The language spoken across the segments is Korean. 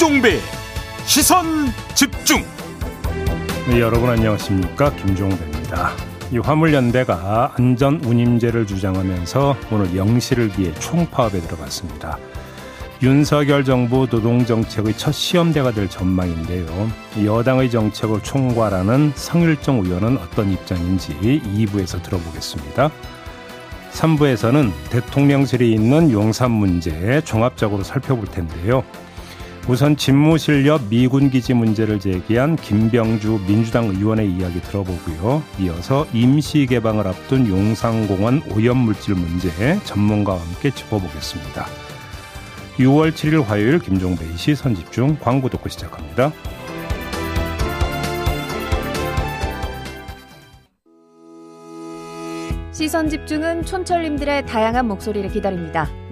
김종배 시선 집중 네, 여러분 안녕하십니까 김종배입니다. 이 화물연대가 안전 운임제를 주장하면서 오늘 영시를 기해 총파업에 들어갔습니다. 윤석열 정부 노동정책의 첫 시험대가 될 전망인데요. 여당의 정책을 총괄하는 성일정 의원은 어떤 입장인지 2부에서 들어보겠습니다. 3부에서는 대통령실에 있는 용산 문제 종합적으로 살펴볼 텐데요. 우선 집무 실력 미군 기지 문제를 제기한 김병주 민주당 의원의 이야기 들어보고요. 이어서 임시 개방을 앞둔 용산공원 오염물질 문제 전문가와 함께 짚어보겠습니다. 6월 7일 화요일 김종배의 시선 집중 광고 듣고 시작합니다. 시선 집중은 촌철님들의 다양한 목소리를 기다립니다.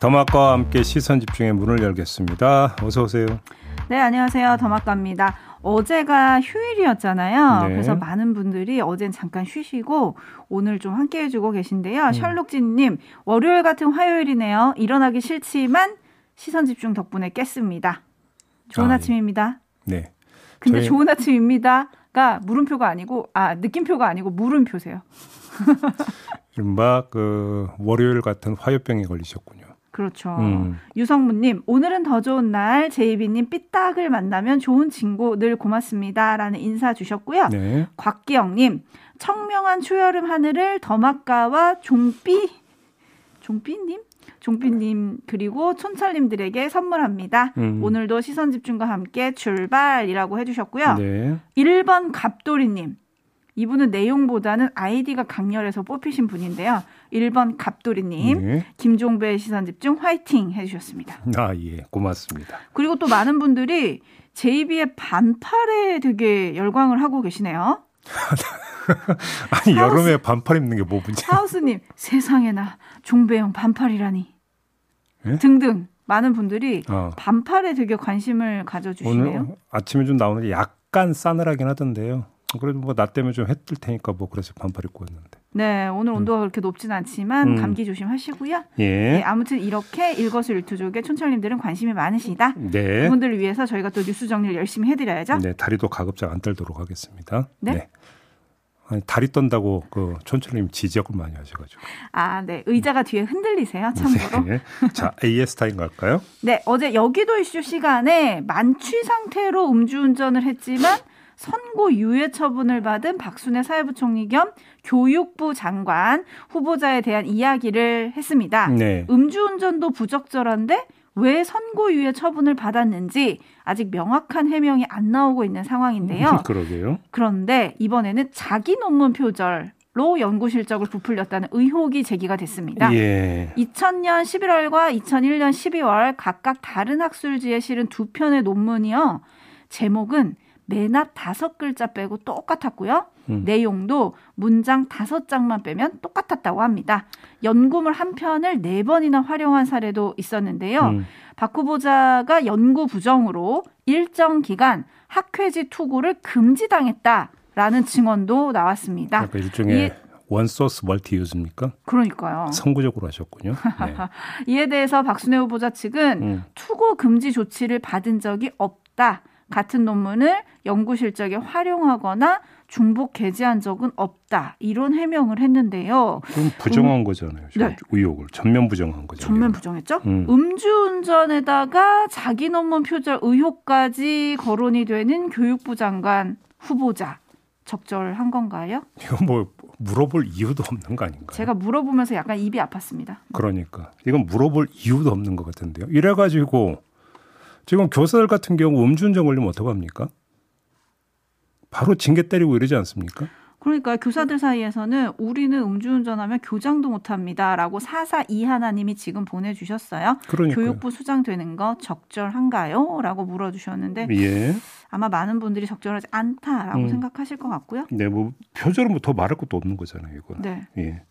더마과와 함께 시선 집중의 문을 열겠습니다. 어서 오세요. 네, 안녕하세요. 더마과입니다. 어제가 휴일이었잖아요. 네. 그래서 많은 분들이 어젠 잠깐 쉬시고 오늘 좀 함께 해주고 계신데요. 음. 셜록진님, 월요일 같은 화요일이네요. 일어나기 싫지만 시선 집중 덕분에 깼습니다. 좋은 아, 아, 침입니다 네. 근데 저희- 좋은 아침입니다 가 물음표가 아니고 아 느낌표가 아니고 물음표세요. 이른바 그 월요일 같은 화요병에 걸리셨군요. 그렇죠. 음. 유성무님, 오늘은 더 좋은 날, 제이비님 삐딱을 만나면 좋은 친구 늘 고맙습니다. 라는 인사 주셨고요. 네. 곽기영님, 청명한 초여름 하늘을 더마카와 종삐, 종삐님? 종삐님, 그리고 촌철님들에게 선물합니다. 음. 오늘도 시선 집중과 함께 출발이라고 해주셨고요. 네. 1번 갑돌이님. 이분은 내용보다는 아이디가 강렬해서 뽑히신 분인데요. 1번 갑돌이님. 네. 김종배의 시선 집중 화이팅 해주셨습니다. 아, 예. 고맙습니다. 그리고 또 많은 분들이 제이비의 반팔에 되게 열광을 하고 계시네요. 아니, 하우스- 여름에 반팔 입는 게 뭐 문제? 하우스님 세상에나 종배형 반팔이라니 예? 등등 많은 분들이 어. 반팔에 되게 관심을 가져주시네요. 오늘 아침에 좀 나오는데 약간 싸늘하긴 하던데요. 그래도 뭐 나 때문에 좀 해뜰 테니까 뭐 그래서 반팔 입고 왔는데. 네, 오늘 온도가 그렇게 높진 않지만 음. 감기 조심하시고요. 예. 네, 아무튼 이렇게 일거수일투족의 촌철님들은 관심이 많으시다. 네. 그분들을 위해서 저희가 또 뉴스 정리를 열심히 해드려야죠. 네, 다리도 가급적 안 떨도록 하겠습니다. 네? 아니, 다리 떤다고 그 촌철님 지적을 많이 하셔가지고. 아, 네, 의자가 뒤에 흔들리세요. 참고로. 네. 자, AS 타임 갈까요? 네, 어제 여기도 이슈 시간에 만취 상태로 음주운전을 했지만 선고 유예 처분을 받은 박순애 사회부총리 겸 교육부 장관 후보자에 대한 이야기를 했습니다. 네. 음주운전도 부적절한데 왜 선고유예 처분을 받았는지 아직 명확한 해명이 안 나오고 있는 상황인데요. 그러게요. 그런데 이번에는 자기 논문 표절 로 연구 실적을 부풀렸다는 의혹이 제기가 됐습니다. 예. 2000년 11월과 2001년 12월 각각 다른 학술지에 실은 두 편의 논문이요. 제목은 맨 앞 다섯 글자 빼고 똑같았고요. 음. 내용도 문장 다섯 장만 빼면 똑같았다고 합니다. 연구물 한 편을 네 번이나 활용한 사례도 있었는데요. 음. 박 후보자가 연구 부정으로 일정 기간 학회지 투구를 금지당했다라는 증언도 나왔습니다. 그러니까 일종의 이에- 원소스 멀티 유즈입니까? 그러니까요. 선구적으로 하셨군요. 네. 이에 대해서 박순애 후보자 측은 음. 투고 금지 조치를 받은 적이 없다. 같은 논문을 연구 실적에 활용하거나 중복 게재한 적은 없다. 이런 해명을 했는데요. 그럼 부정한 거잖아요. 저 네. 의혹을 전면 부정한 거잖아요. 전면 부정했죠? 음. 음주운전에다가 자기 논문 표절 의혹까지 거론이 되는 교육부 장관 후보자 적절한 건가요? 이거 뭐 물어볼 이유도 없는 거 아닌가요? 제가 물어보면서 약간 입이 아팠습니다. 그러니까 이건 물어볼 이유도 없는 것 같은데요. 이래가지고 지금 교사들 같은 경우 음주운전 걸리면 어떡합니까? 바로 징계 때리고 이러지 않습니까? 그러니까 교사들 사이에서는 우리는 음주운전하면 교장도 못합니다라고 사사 이하나님이 지금 보내주셨어요. 그러니까 교육부 수장 되는 거 적절한가요? 라고 물어주셨는데 예. 아마 많은 분들이 적절하지 않다라고 음. 생각하실 것 같고요. 네, 뭐 표절은 뭐더 말할 것도 없는 거잖아요, 이거는. 네. 예.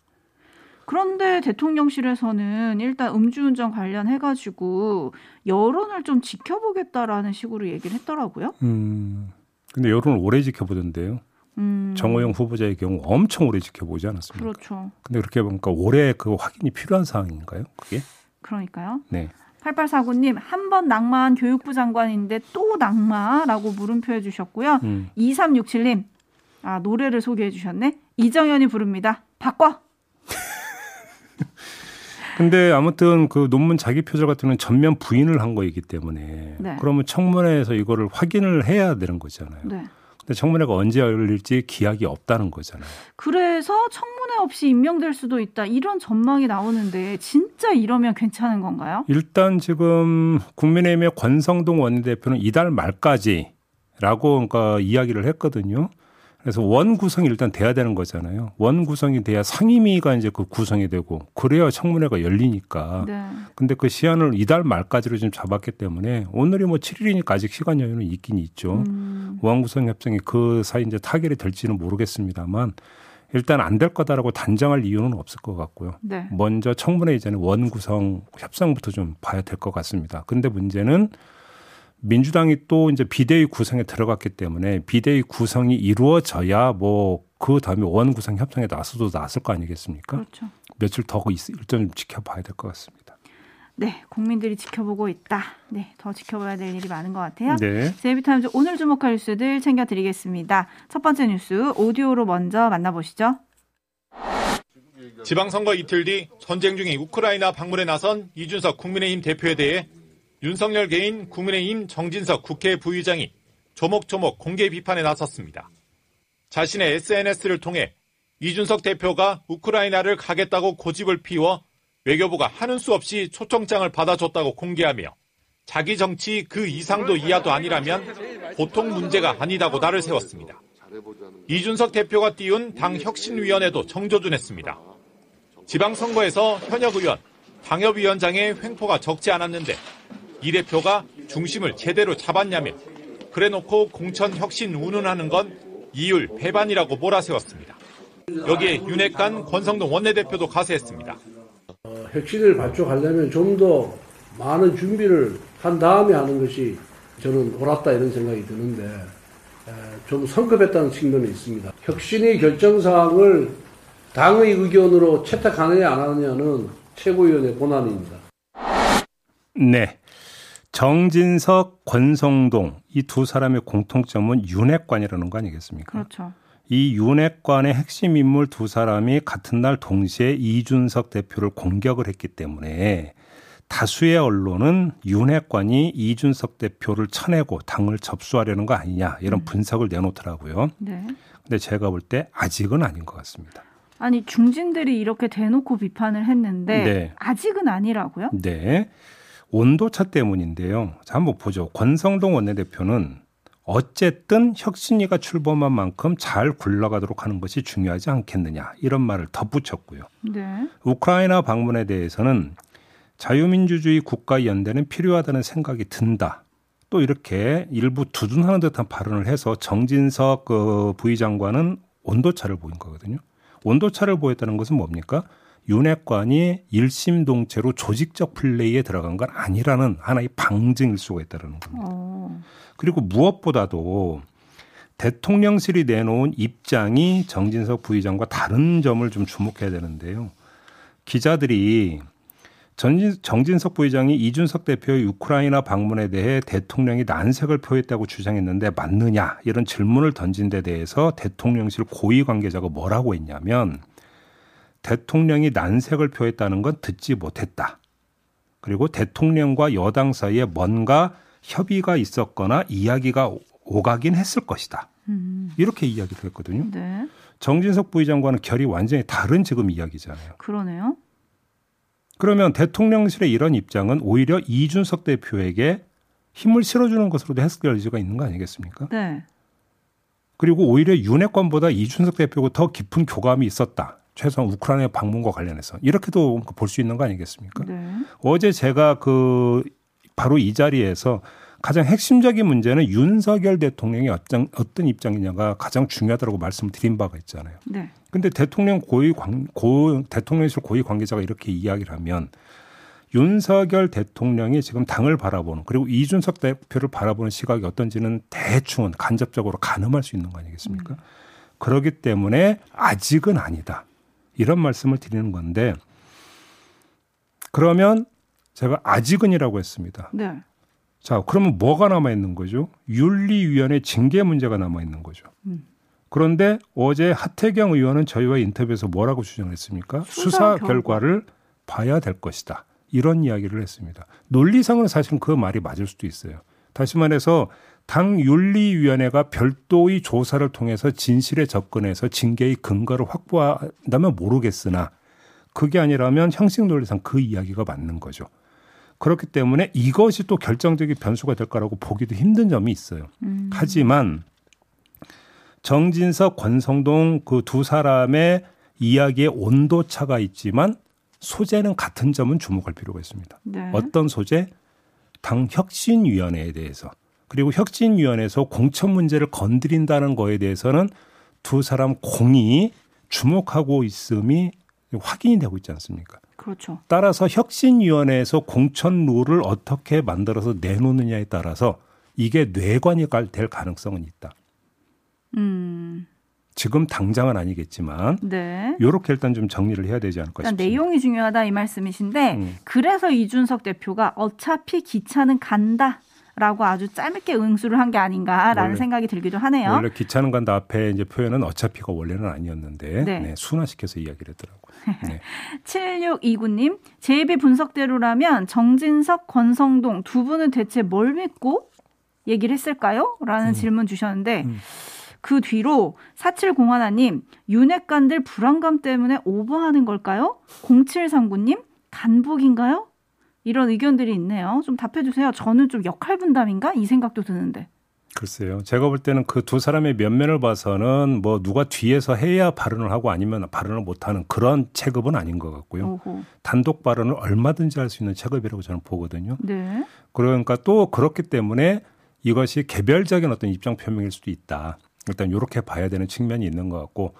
그런데 대통령실에서는 일단 음주운전 관련해가지고 여론을 좀 지켜보겠다라는 식으로 얘기를 했더라고요. 음. 근데 여론을 오래 지켜보던데요. 음, 정호영 후보자의 경우 엄청 오래 지켜보지 않았습니까? 그렇죠. 근데 그렇게 보니까 올해 그 확인이 필요한 사항인가요? 그게? 그러니까요. 네. 8849님, 한 번 낙마한 교육부 장관인데 또 낙마라고 물음표 해주셨고요. 음. 2367님, 아, 노래를 소개해 주셨네. 이정현이 부릅니다. 바꿔! 근데 아무튼 그 논문 자기 표절 같은 경우는 전면 부인을 한 거이기 때문에 네. 그러면 청문회에서 이거를 확인을 해야 되는 거잖아요. 네. 근데 청문회가 언제 열릴지 기약이 없다는 거잖아요. 그래서 청문회 없이 임명될 수도 있다. 이런 전망이 나오는데, 진짜 이러면 괜찮은 건가요? 일단 지금 국민의힘의 권성동 원내대표는 이달 말까지라고 그러니까 이야기를 했거든요. 그래서 원 구성이 일단 돼야 되는 거잖아요. 원 구성이 돼야 상임위가 이제 그 구성이 되고 그래야 청문회가 열리니까. 네. 근데 그 시한을 이달 말까지로 지금 잡았기 때문에 오늘이 뭐 7일이니까 아직 시간 여유는 있긴 있죠. 음, 원 구성 협정이 그 사이 이제 타결이 될지는 모르겠습니다만 일단 안 될 거다라고 단정할 이유는 없을 것 같고요. 네. 먼저 청문회 이전에 원 구성 협상부터 좀 봐야 될 것 같습니다. 근데 문제는 민주당이 또 이제 비대위 구성에 들어갔기 때문에 비대위 구성이 이루어져야 뭐 그 다음에 원 구성 협상에 나서도 나설 거 아니겠습니까? 그렇죠. 며칠 더 있- 일단 좀 지켜봐야 될 것 같습니다. 네. 국민들이 지켜보고 있다. 네. 더 지켜봐야 될 일이 많은 것 같아요. 네. 제이비타임즈 오늘 주목할 뉴스들 챙겨드리겠습니다. 첫 번째 뉴스 오디오로 먼저 만나보시죠. 지방선거 이틀 뒤 전쟁 중인 우크라이나 방문에 나선 이준석 국민의힘 대표에 대해 윤석열 개인 국민의힘 정진석 국회 부의장이 조목조목 공개 비판에 나섰습니다. 자신의 SNS를 통해 이준석 대표가 우크라이나를 가겠다고 고집을 피워 외교부가 하는 수 없이 초청장을 받아줬다고 공개하며 자기 정치 그 이상도 이하도 아니라면 보통 문제가 아니다고 나를 세웠습니다. 이준석 대표가 띄운 당 혁신위원회도 정조준했습니다. 지방선거에서 현역 의원, 당협위원장의 횡포가 적지 않았는데 이 대표가 중심을 제대로 잡았냐며 그래놓고 공천 혁신 운운하는 건 이율 배반이라고 몰아세웠습니다. 여기에 윤핵관 권성동 원내대표도 가세했습니다. 혁신을 발족하려면 좀 더 많은 준비를 한 다음에 하는 것이 저는 옳았다 이런 생각이 드는데 에, 좀 성급했다는 측면이 있습니다. 혁신의 결정사항을 당의 의견으로 채택하느냐 안 하느냐는 최고위원의 권한입니다. 네. 정진석, 권성동 이 두 사람의 공통점은 윤핵관이라는 거 아니겠습니까? 그렇죠. 이 윤핵관의 핵심 인물 두 사람이 같은 날 동시에 이준석 대표를 공격을 했기 때문에 다수의 언론은 윤핵관이 이준석 대표를 쳐내고 당을 접수하려는 거 아니냐 이런 분석을 내놓더라고요. 네. 근데 제가 볼 때 아직은 아닌 것 같습니다. 아니 중진들이 이렇게 대놓고 비판을 했는데 네. 아직은 아니라고요? 네. 온도차 때문인데요. 자, 한번 보죠. 권성동 원내대표는 어쨌든 혁신위가 출범한 만큼 잘 굴러가도록 하는 것이 중요하지 않겠느냐 이런 말을 덧붙였고요. 네. 우크라이나 방문에 대해서는 자유민주주의 국가 연대는 필요하다는 생각이 든다. 또 이렇게 일부 두둔하는 듯한 발언을 해서 정진석 그 부의장관은 온도차를 보인 거거든요. 온도차를 보였다는 것은 뭡니까? 윤핵관이 일심동체로 조직적 플레이에 들어간 건 아니라는 하나의 방증일 수가 있다는 겁니다. 어. 그리고 무엇보다도 대통령실이 내놓은 입장이 정진석 부의장과 다른 점을 좀 주목해야 되는데요. 기자들이 전진, 정진석 부의장이 이준석 대표의 우크라이나 방문에 대해 대통령이 난색을 표했다고 주장했는데 맞느냐 이런 질문을 던진 데 대해서 대통령실 고위 관계자가 뭐라고 했냐면 대통령이 난색을 표했다는 건 듣지 못했다. 그리고 대통령과 여당 사이에 뭔가 협의가 있었거나 이야기가 오- 오가긴 했을 것이다. 음. 이렇게 이야기를 했거든요. 네. 정진석 부의장과는 결이 완전히 다른 지금 이야기잖아요. 그러네요. 그러면 대통령실의 이런 입장은 오히려 이준석 대표에게 힘을 실어주는 것으로도 해석될 여지가 있는 거 아니겠습니까? 네. 그리고 오히려 윤핵관보다 이준석 대표가 더 깊은 교감이 있었다. 최소한 우크라이나 방문과 관련해서 이렇게도 볼 수 있는 거 아니겠습니까? 네. 어제 제가 그 바로 이 자리에서 가장 핵심적인 문제는 윤석열 대통령이 어떤, 어떤 입장이냐가 가장 중요하다고 말씀을 드린 바가 있잖아요. 네. 근데 대통령 고위 관, 고, 대통령실 고위 관계자가 이렇게 이야기를 하면 윤석열 대통령이 지금 당을 바라보는 그리고 이준석 대표를 바라보는 시각이 어떤지는 대충은 간접적으로 가늠할 수 있는 거 아니겠습니까? 음. 그렇기 때문에 아직은 아니다. 이런 말씀을 드리는 건데 그러면 제가 아직은이라고 했습니다. 네. 자, 그러면 뭐가 남아 있는 거죠? 윤리위원회 징계 문제가 남아 있는 거죠. 음. 그런데 어제 하태경 의원은 저희와 인터뷰에서 뭐라고 주장을 했습니까? 수사, 수사 결과를 봐야 될 것이다. 이런 이야기를 했습니다. 논리상은 사실은 그 말이 맞을 수도 있어요. 다시 말해서 당 윤리위원회가 별도의 조사를 통해서 진실에 접근해서 징계의 근거를 확보한다면 모르겠으나 그게 아니라면 형식 논리상 그 이야기가 맞는 거죠. 그렇기 때문에 이것이 또 결정적인 변수가 될 거라고 보기도 힘든 점이 있어요. 음. 하지만 정진석, 권성동 그 두 사람의 이야기에 온도 차가 있지만 소재는 같은 점은 주목할 필요가 있습니다. 네. 어떤 소재? 당 혁신위원회에 대해서 그리고 혁신위원회에서 공천 문제를 건드린다는 거에 대해서는 두 사람 공이 주목하고 있음이 확인이 되고 있지 않습니까? 그렇죠. 따라서 혁신위원회에서 공천 룰을 어떻게 만들어서 내놓느냐에 따라서 이게 뇌관이 될 가능성은 있다. 음. 지금 당장은 아니겠지만 네. 이렇게 일단 좀 정리를 해야 되지 않을까 싶습니다. 내용이 중요하다 이 말씀이신데 음. 그래서 이준석 대표가 어차피 기차는 간다. 라고 아주 짧게 응수를 한 게 아닌가라는 생각이 들기도 하네요. 원래 기차는 간다 앞에 이제 표현은 어차피가 원래는 아니었는데 네. 네, 순화시켜서 이야기를 했더라고요. 네. 7629님, 제비 분석대로라면 정진석, 권성동 두 분은 대체 뭘 믿고 얘기를 했을까요? 라는 음. 질문 주셨는데 음. 그 뒤로 4701님, 윤핵관들 불안감 때문에 오버하는 걸까요? 0739님, 단복인가요? 이런 의견들이 있네요. 좀 답해 주세요. 저는 좀 역할 분담인가? 이 생각도 드는데. 글쎄요. 제가 볼 때는 그 두 사람의 면면을 봐서는 뭐 누가 뒤에서 해야 발언을 하고 아니면 발언을 못하는 그런 체급은 아닌 것 같고요. 오호. 단독 발언을 얼마든지 할 수 있는 체급이라고 저는 보거든요. 네. 그러니까 또 그렇기 때문에 이것이 개별적인 어떤 입장 표명일 수도 있다. 일단 이렇게 봐야 되는 측면이 있는 것 같고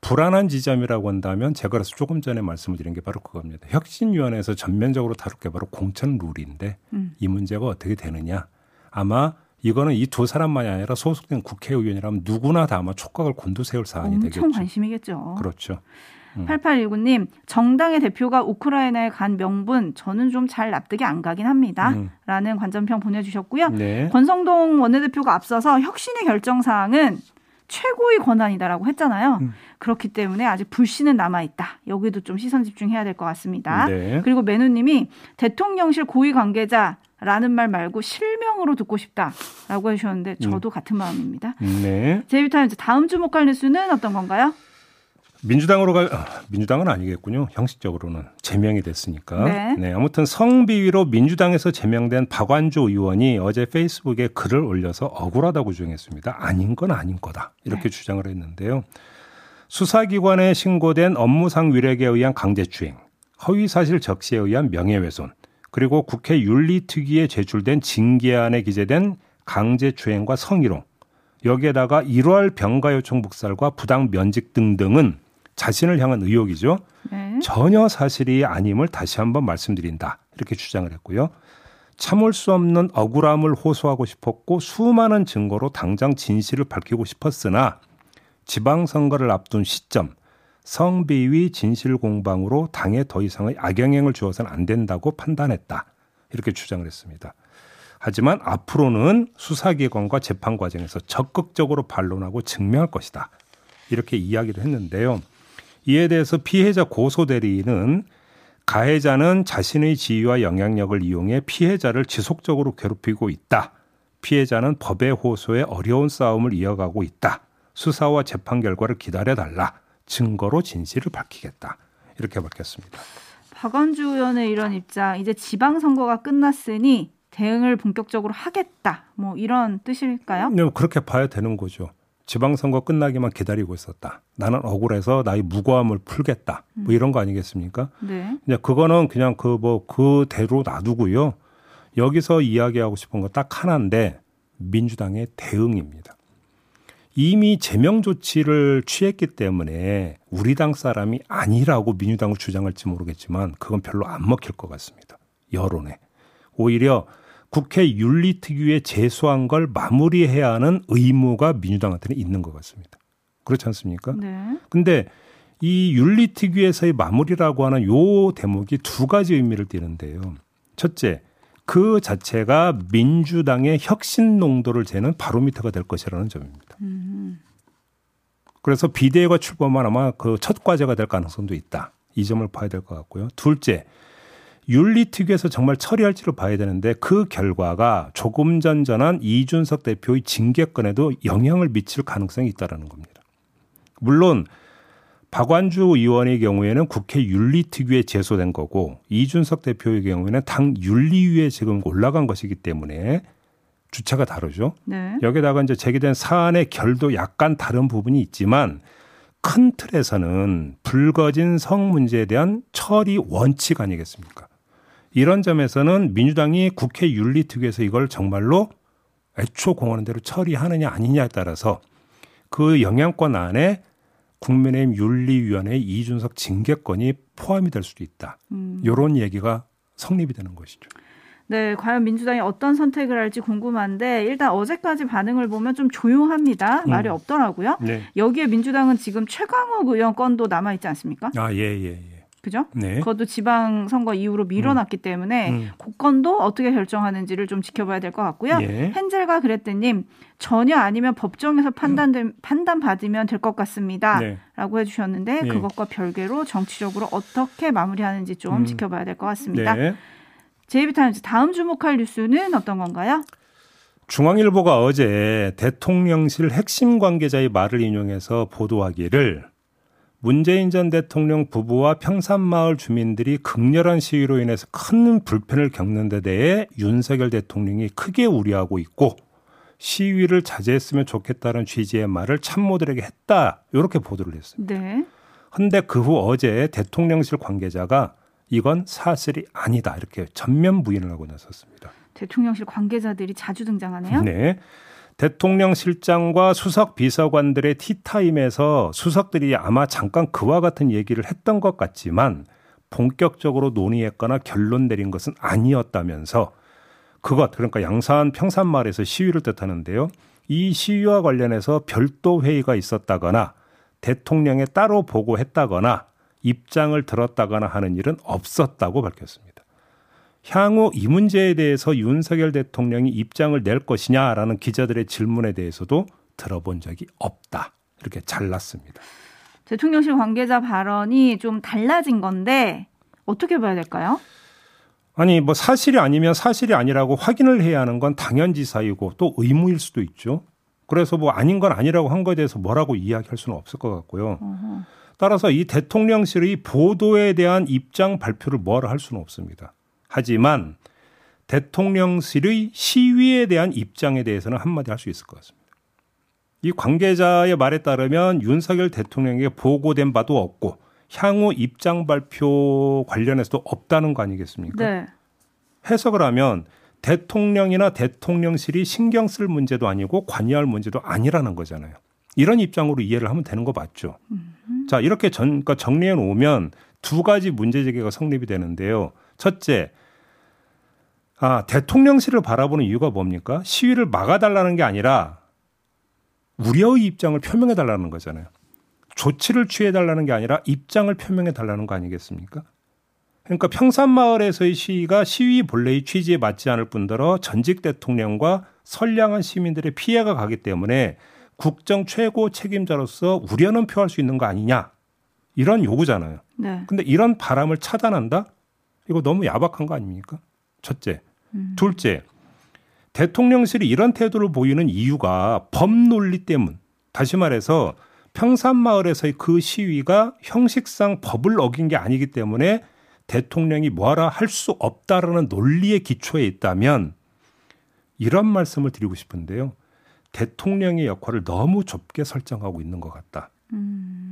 불안한 지점이라고 한다면 제가 그래서 조금 전에 말씀을 드린 게 바로 그겁니다. 혁신위원회에서 전면적으로 다룰 게 바로 공천 룰인데 음. 이 문제가 어떻게 되느냐. 아마 이거는 이 두 사람만이 아니라 소속된 국회의원이라면 누구나 다 아마 촉각을 곤두세울 사안이 엄청 되겠죠. 엄청 관심이겠죠. 그렇죠. 음. 8819님, 정당의 대표가 우크라이나에 간 명분 저는 좀 잘 납득이 안 가긴 합니다. 음. 라는 관전평 보내주셨고요. 네. 권성동 원내대표가 앞서서 혁신의 결정사항은 최고의 권한이다라고 했잖아요. 음. 그렇기 때문에 아직 불씨는 남아 있다. 여기도 좀 시선 집중해야 될 것 같습니다. 네. 그리고 매누님이 대통령실 고위 관계자 라는 말 말고 실명으로 듣고 싶다라고 해주셨는데 저도 음. 같은 마음입니다. 네. 제이비타임즈 다음 주목할 뉴스는 어떤 건가요? 민주당으로 갈 아, 민주당은 아니겠군요. 형식적으로는 제명이 됐으니까. 네. 네. 아무튼 성비위로 민주당에서 제명된 박완주 의원이 어제 페이스북에 글을 올려서 억울하다고 주장했습니다. 아닌 건 아닌 거다. 이렇게 네. 주장을 했는데요. 수사기관에 신고된 업무상 위력에 의한 강제추행, 허위사실 적시에 의한 명예훼손, 그리고 국회 윤리특위에 제출된 징계안에 기재된 강제추행과 성희롱, 여기에다가 1월 병가 요청 묵살과 부당 면직 등등은 자신을 향한 의혹이죠. 네. 전혀 사실이 아님을 다시 한번 말씀드린다. 이렇게 주장을 했고요. 참을 수 없는 억울함을 호소하고 싶었고 수많은 증거로 당장 진실을 밝히고 싶었으나 지방선거를 앞둔 시점 성비위 진실 공방으로 당에 더 이상의 악영향을 주어서는 안 된다고 판단했다. 이렇게 주장을 했습니다. 하지만 앞으로는 수사기관과 재판 과정에서 적극적으로 반론하고 증명할 것이다. 이렇게 이야기를 했는데요. 이에 대해서 피해자 고소 대리인은 가해자는 자신의 지위와 영향력을 이용해 피해자를 지속적으로 괴롭히고 있다. 피해자는 법의 호소에 어려운 싸움을 이어가고 있다. 수사와 재판 결과를 기다려달라. 증거로 진실을 밝히겠다. 이렇게 밝혔습니다. 박원주 의원의 이런 입장, 이제 지방선거가 끝났으니 대응을 본격적으로 하겠다. 뭐 이런 뜻일까요? 네, 그렇게 봐야 되는 거죠. 지방선거 끝나기만 기다리고 있었다. 나는 억울해서 나의 무고함을 풀겠다. 뭐 이런 거 아니겠습니까? 네. 이제 그거는 그냥 그 뭐 그대로 놔두고요. 여기서 이야기하고 싶은 거 딱 하나인데 민주당의 대응입니다. 이미 제명 조치를 취했기 때문에 우리 당 사람이 아니라고 민주당을 주장할지 모르겠지만 그건 별로 안 먹힐 것 같습니다. 여론에. 오히려 국회 윤리특위에 제소한 걸 마무리해야 하는 의무가 민주당한테는 있는 것 같습니다. 그렇지 않습니까? 네. 근데 이 윤리특위에서의 마무리라고 하는 요 대목이 두 가지 의미를 띠는데요. 첫째, 그 자체가 민주당의 혁신 농도를 재는 바로미터가 될 것이라는 점입니다. 그래서 비대위가 출범한 아마 그 첫 과제가 될 가능성도 있다. 이 점을 봐야 될 것 같고요. 둘째, 윤리특위에서 정말 처리할지를 봐야 되는데 그 결과가 조금 전 전한 이준석 대표의 징계권에도 영향을 미칠 가능성이 있다라는 겁니다. 물론 박완주 의원의 경우에는 국회 윤리특위에 제소된 거고 이준석 대표의 경우에는 당 윤리위에 지금 올라간 것이기 때문에 주체가 다르죠. 네. 여기다가 이제 제기된 사안의 결도 약간 다른 부분이 있지만 큰 틀에서는 불거진 성 문제에 대한 처리 원칙 아니겠습니까? 이런 점에서는 민주당이 국회 윤리특위에서 이걸 정말로 애초 공언한 대로 처리하느냐 아니냐에 따라서 그 영향권 안에 국민의힘 윤리위원회 이준석 징계권이 포함이 될 수도 있다. 음. 이런 얘기가 성립이 되는 것이죠. 네, 과연 민주당이 어떤 선택을 할지 궁금한데 일단 어제까지 반응을 보면 좀 조용합니다. 음. 말이 없더라고요. 네. 여기에 민주당은 지금 최강욱 의원 건도 남아 있지 않습니까? 아, 예, 예, 예. 그죠? 네. 그것도 지방 선거 이후로 밀어놨기 때문에 음. 국건도 어떻게 결정하는지를 좀 지켜봐야 될 것 같고요. 예. 헨젤과 그랬더님 전혀 아니면 법정에서 판단 판단 받으면 될 것 같습니다라고 네. 해주셨는데 네. 그것과 별개로 정치적으로 어떻게 마무리하는지 좀 음. 지켜봐야 될 것 같습니다. 네. 제이비타임즈 다음 주목할 뉴스는 어떤 건가요? 중앙일보가 어제 대통령실 핵심 관계자의 말을 인용해서 보도하기를 문재인 전 대통령 부부와 평산마을 주민들이 극렬한 시위로 인해서 큰 불편을 겪는 데 대해 윤석열 대통령이 크게 우려하고 있고 시위를 자제했으면 좋겠다는 취지의 말을 참모들에게 했다. 이렇게 보도를 했습니다. 네. 근데 그 후 어제 대통령실 관계자가 이건 사실이 아니다. 이렇게 전면 부인을 하고 나섰습니다. 대통령실 관계자들이 자주 등장하네요. 네. 대통령 실장과 수석 비서관들의 티타임에서 수석들이 아마 잠깐 그와 같은 얘기를 했던 것 같지만 본격적으로 논의했거나 결론 내린 것은 아니었다면서 그것 그러니까 양산 평산마을에서 시위를 뜻하는데요. 이 시위와 관련해서 별도 회의가 있었다거나 대통령에 따로 보고했다거나 입장을 들었다거나 하는 일은 없었다고 밝혔습니다. 향후 이 문제에 대해서 윤석열 대통령이 입장을 낼 것이냐라는 기자들의 질문에 대해서도 들어본 적이 없다. 이렇게 잘랐습니다. 대통령실 관계자 발언이 좀 달라진 건데 어떻게 봐야 될까요? 아니 뭐 사실이 아니면 사실이 아니라고 확인을 해야 하는 건 당연지사이고 또 의무일 수도 있죠. 그래서 뭐 아닌 건 아니라고 한 거에 대해서 뭐라고 이야기할 수는 없을 것 같고요. 따라서 이 대통령실의 보도에 대한 입장 발표를 뭐라 할 수는 없습니다. 하지만 대통령실의 시위에 대한 입장에 대해서는 한마디 할 수 있을 것 같습니다. 이 관계자의 말에 따르면 윤석열 대통령에게 보고된 바도 없고 향후 입장 발표 관련해서도 없다는 거 아니겠습니까? 네. 해석을 하면 대통령이나 대통령실이 신경 쓸 문제도 아니고 관여할 문제도 아니라는 거잖아요. 이런 입장으로 이해를 하면 되는 거 맞죠? 자, 이렇게 전, 그러니까 정리해 놓으면 두 가지 문제 제기가 성립이 되는데요. 첫째, 아, 대통령실을 바라보는 이유가 뭡니까? 시위를 막아달라는 게 아니라 우려의 입장을 표명해 달라는 거잖아요. 조치를 취해 달라는 게 아니라 입장을 표명해 달라는 거 아니겠습니까? 그러니까 평산마을에서의 시위가 시위 본래의 취지에 맞지 않을 뿐더러 전직 대통령과 선량한 시민들의 피해가 가기 때문에 국정 최고 책임자로서 우려는 표할 수 있는 거 아니냐. 이런 요구잖아요. 네. 근데 이런 바람을 차단한다? 이거 너무 야박한 거 아닙니까? 첫째. 둘째. 대통령실이 이런 태도를 보이는 이유가 법 논리 때문. 다시 말해서 평산마을에서의 그 시위가 형식상 법을 어긴 게 아니기 때문에 대통령이 뭐하라 할 수 없다라는 논리의 기초에 있다면 이런 말씀을 드리고 싶은데요. 대통령의 역할을 너무 좁게 설정하고 있는 것 같다. 음.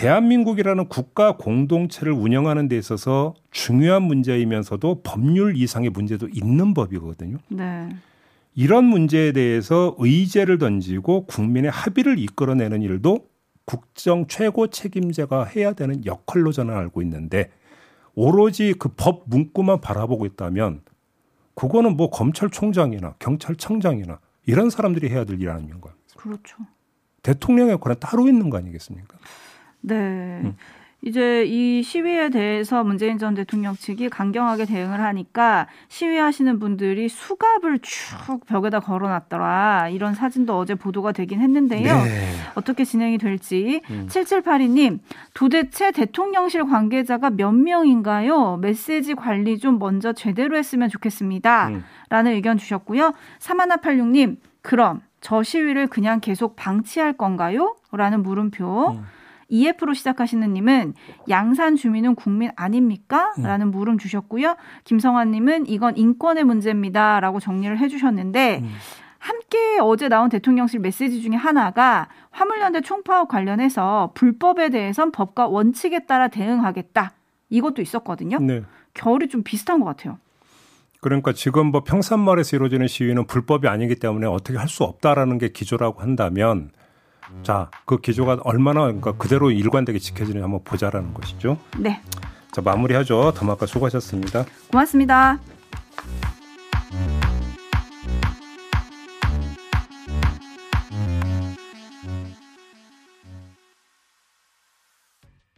대한민국이라는 국가 공동체를 운영하는 데 있어서 중요한 문제이면서도 법률 이상의 문제도 있는 법이거든요. 네. 이런 문제에 대해서 의제를 던지고 국민의 합의를 이끌어내는 일도 국정 최고 책임자가 해야 되는 역할로 저는 알고 있는데 오로지 그 법 문구만 바라보고 있다면 그거는 뭐 검찰총장이나 경찰청장이나 이런 사람들이 해야 될 일 아닙니까? 그렇죠. 대통령의 역할은 따로 있는 거 아니겠습니까? 네. 음. 이제 이 시위에 대해서 문재인 전 대통령 측이 강경하게 대응을 하니까 시위하시는 분들이 수갑을 쭉 벽에다 걸어놨더라. 이런 사진도 어제 보도가 되긴 했는데요. 네. 어떻게 진행이 될지. 음. 7782님, 도대체 대통령실 관계자가 몇 명인가요? 메시지 관리 좀 먼저 제대로 했으면 좋겠습니다. 음. 라는 의견 주셨고요. 3186님, 그럼 저 시위를 그냥 계속 방치할 건가요? 라는 물음표. 음. EF로 시작하시는 님은 양산 주민은 국민 아닙니까? 음. 라는 물음 주셨고요. 김성환 님은 이건 인권의 문제입니다. 라고 정리를 해주셨는데 음. 함께 어제 나온 대통령실 메시지 중에 하나가 화물연대 총파업 관련해서 불법에 대해선 법과 원칙에 따라 대응하겠다. 이것도 있었거든요. 네. 결이 좀 비슷한 것 같아요. 그러니까 지금 뭐 평산마을에서 이루어지는 시위는 불법이 아니기 때문에 어떻게 할 수 없다라는 게 기조라고 한다면 자, 그 기조가 얼마나 그러니까 그대로 일관되게 지켜지는지 한번 보자라는 것이죠. 네. 자, 마무리하죠. 더마카 수고하셨습니다. 고맙습니다.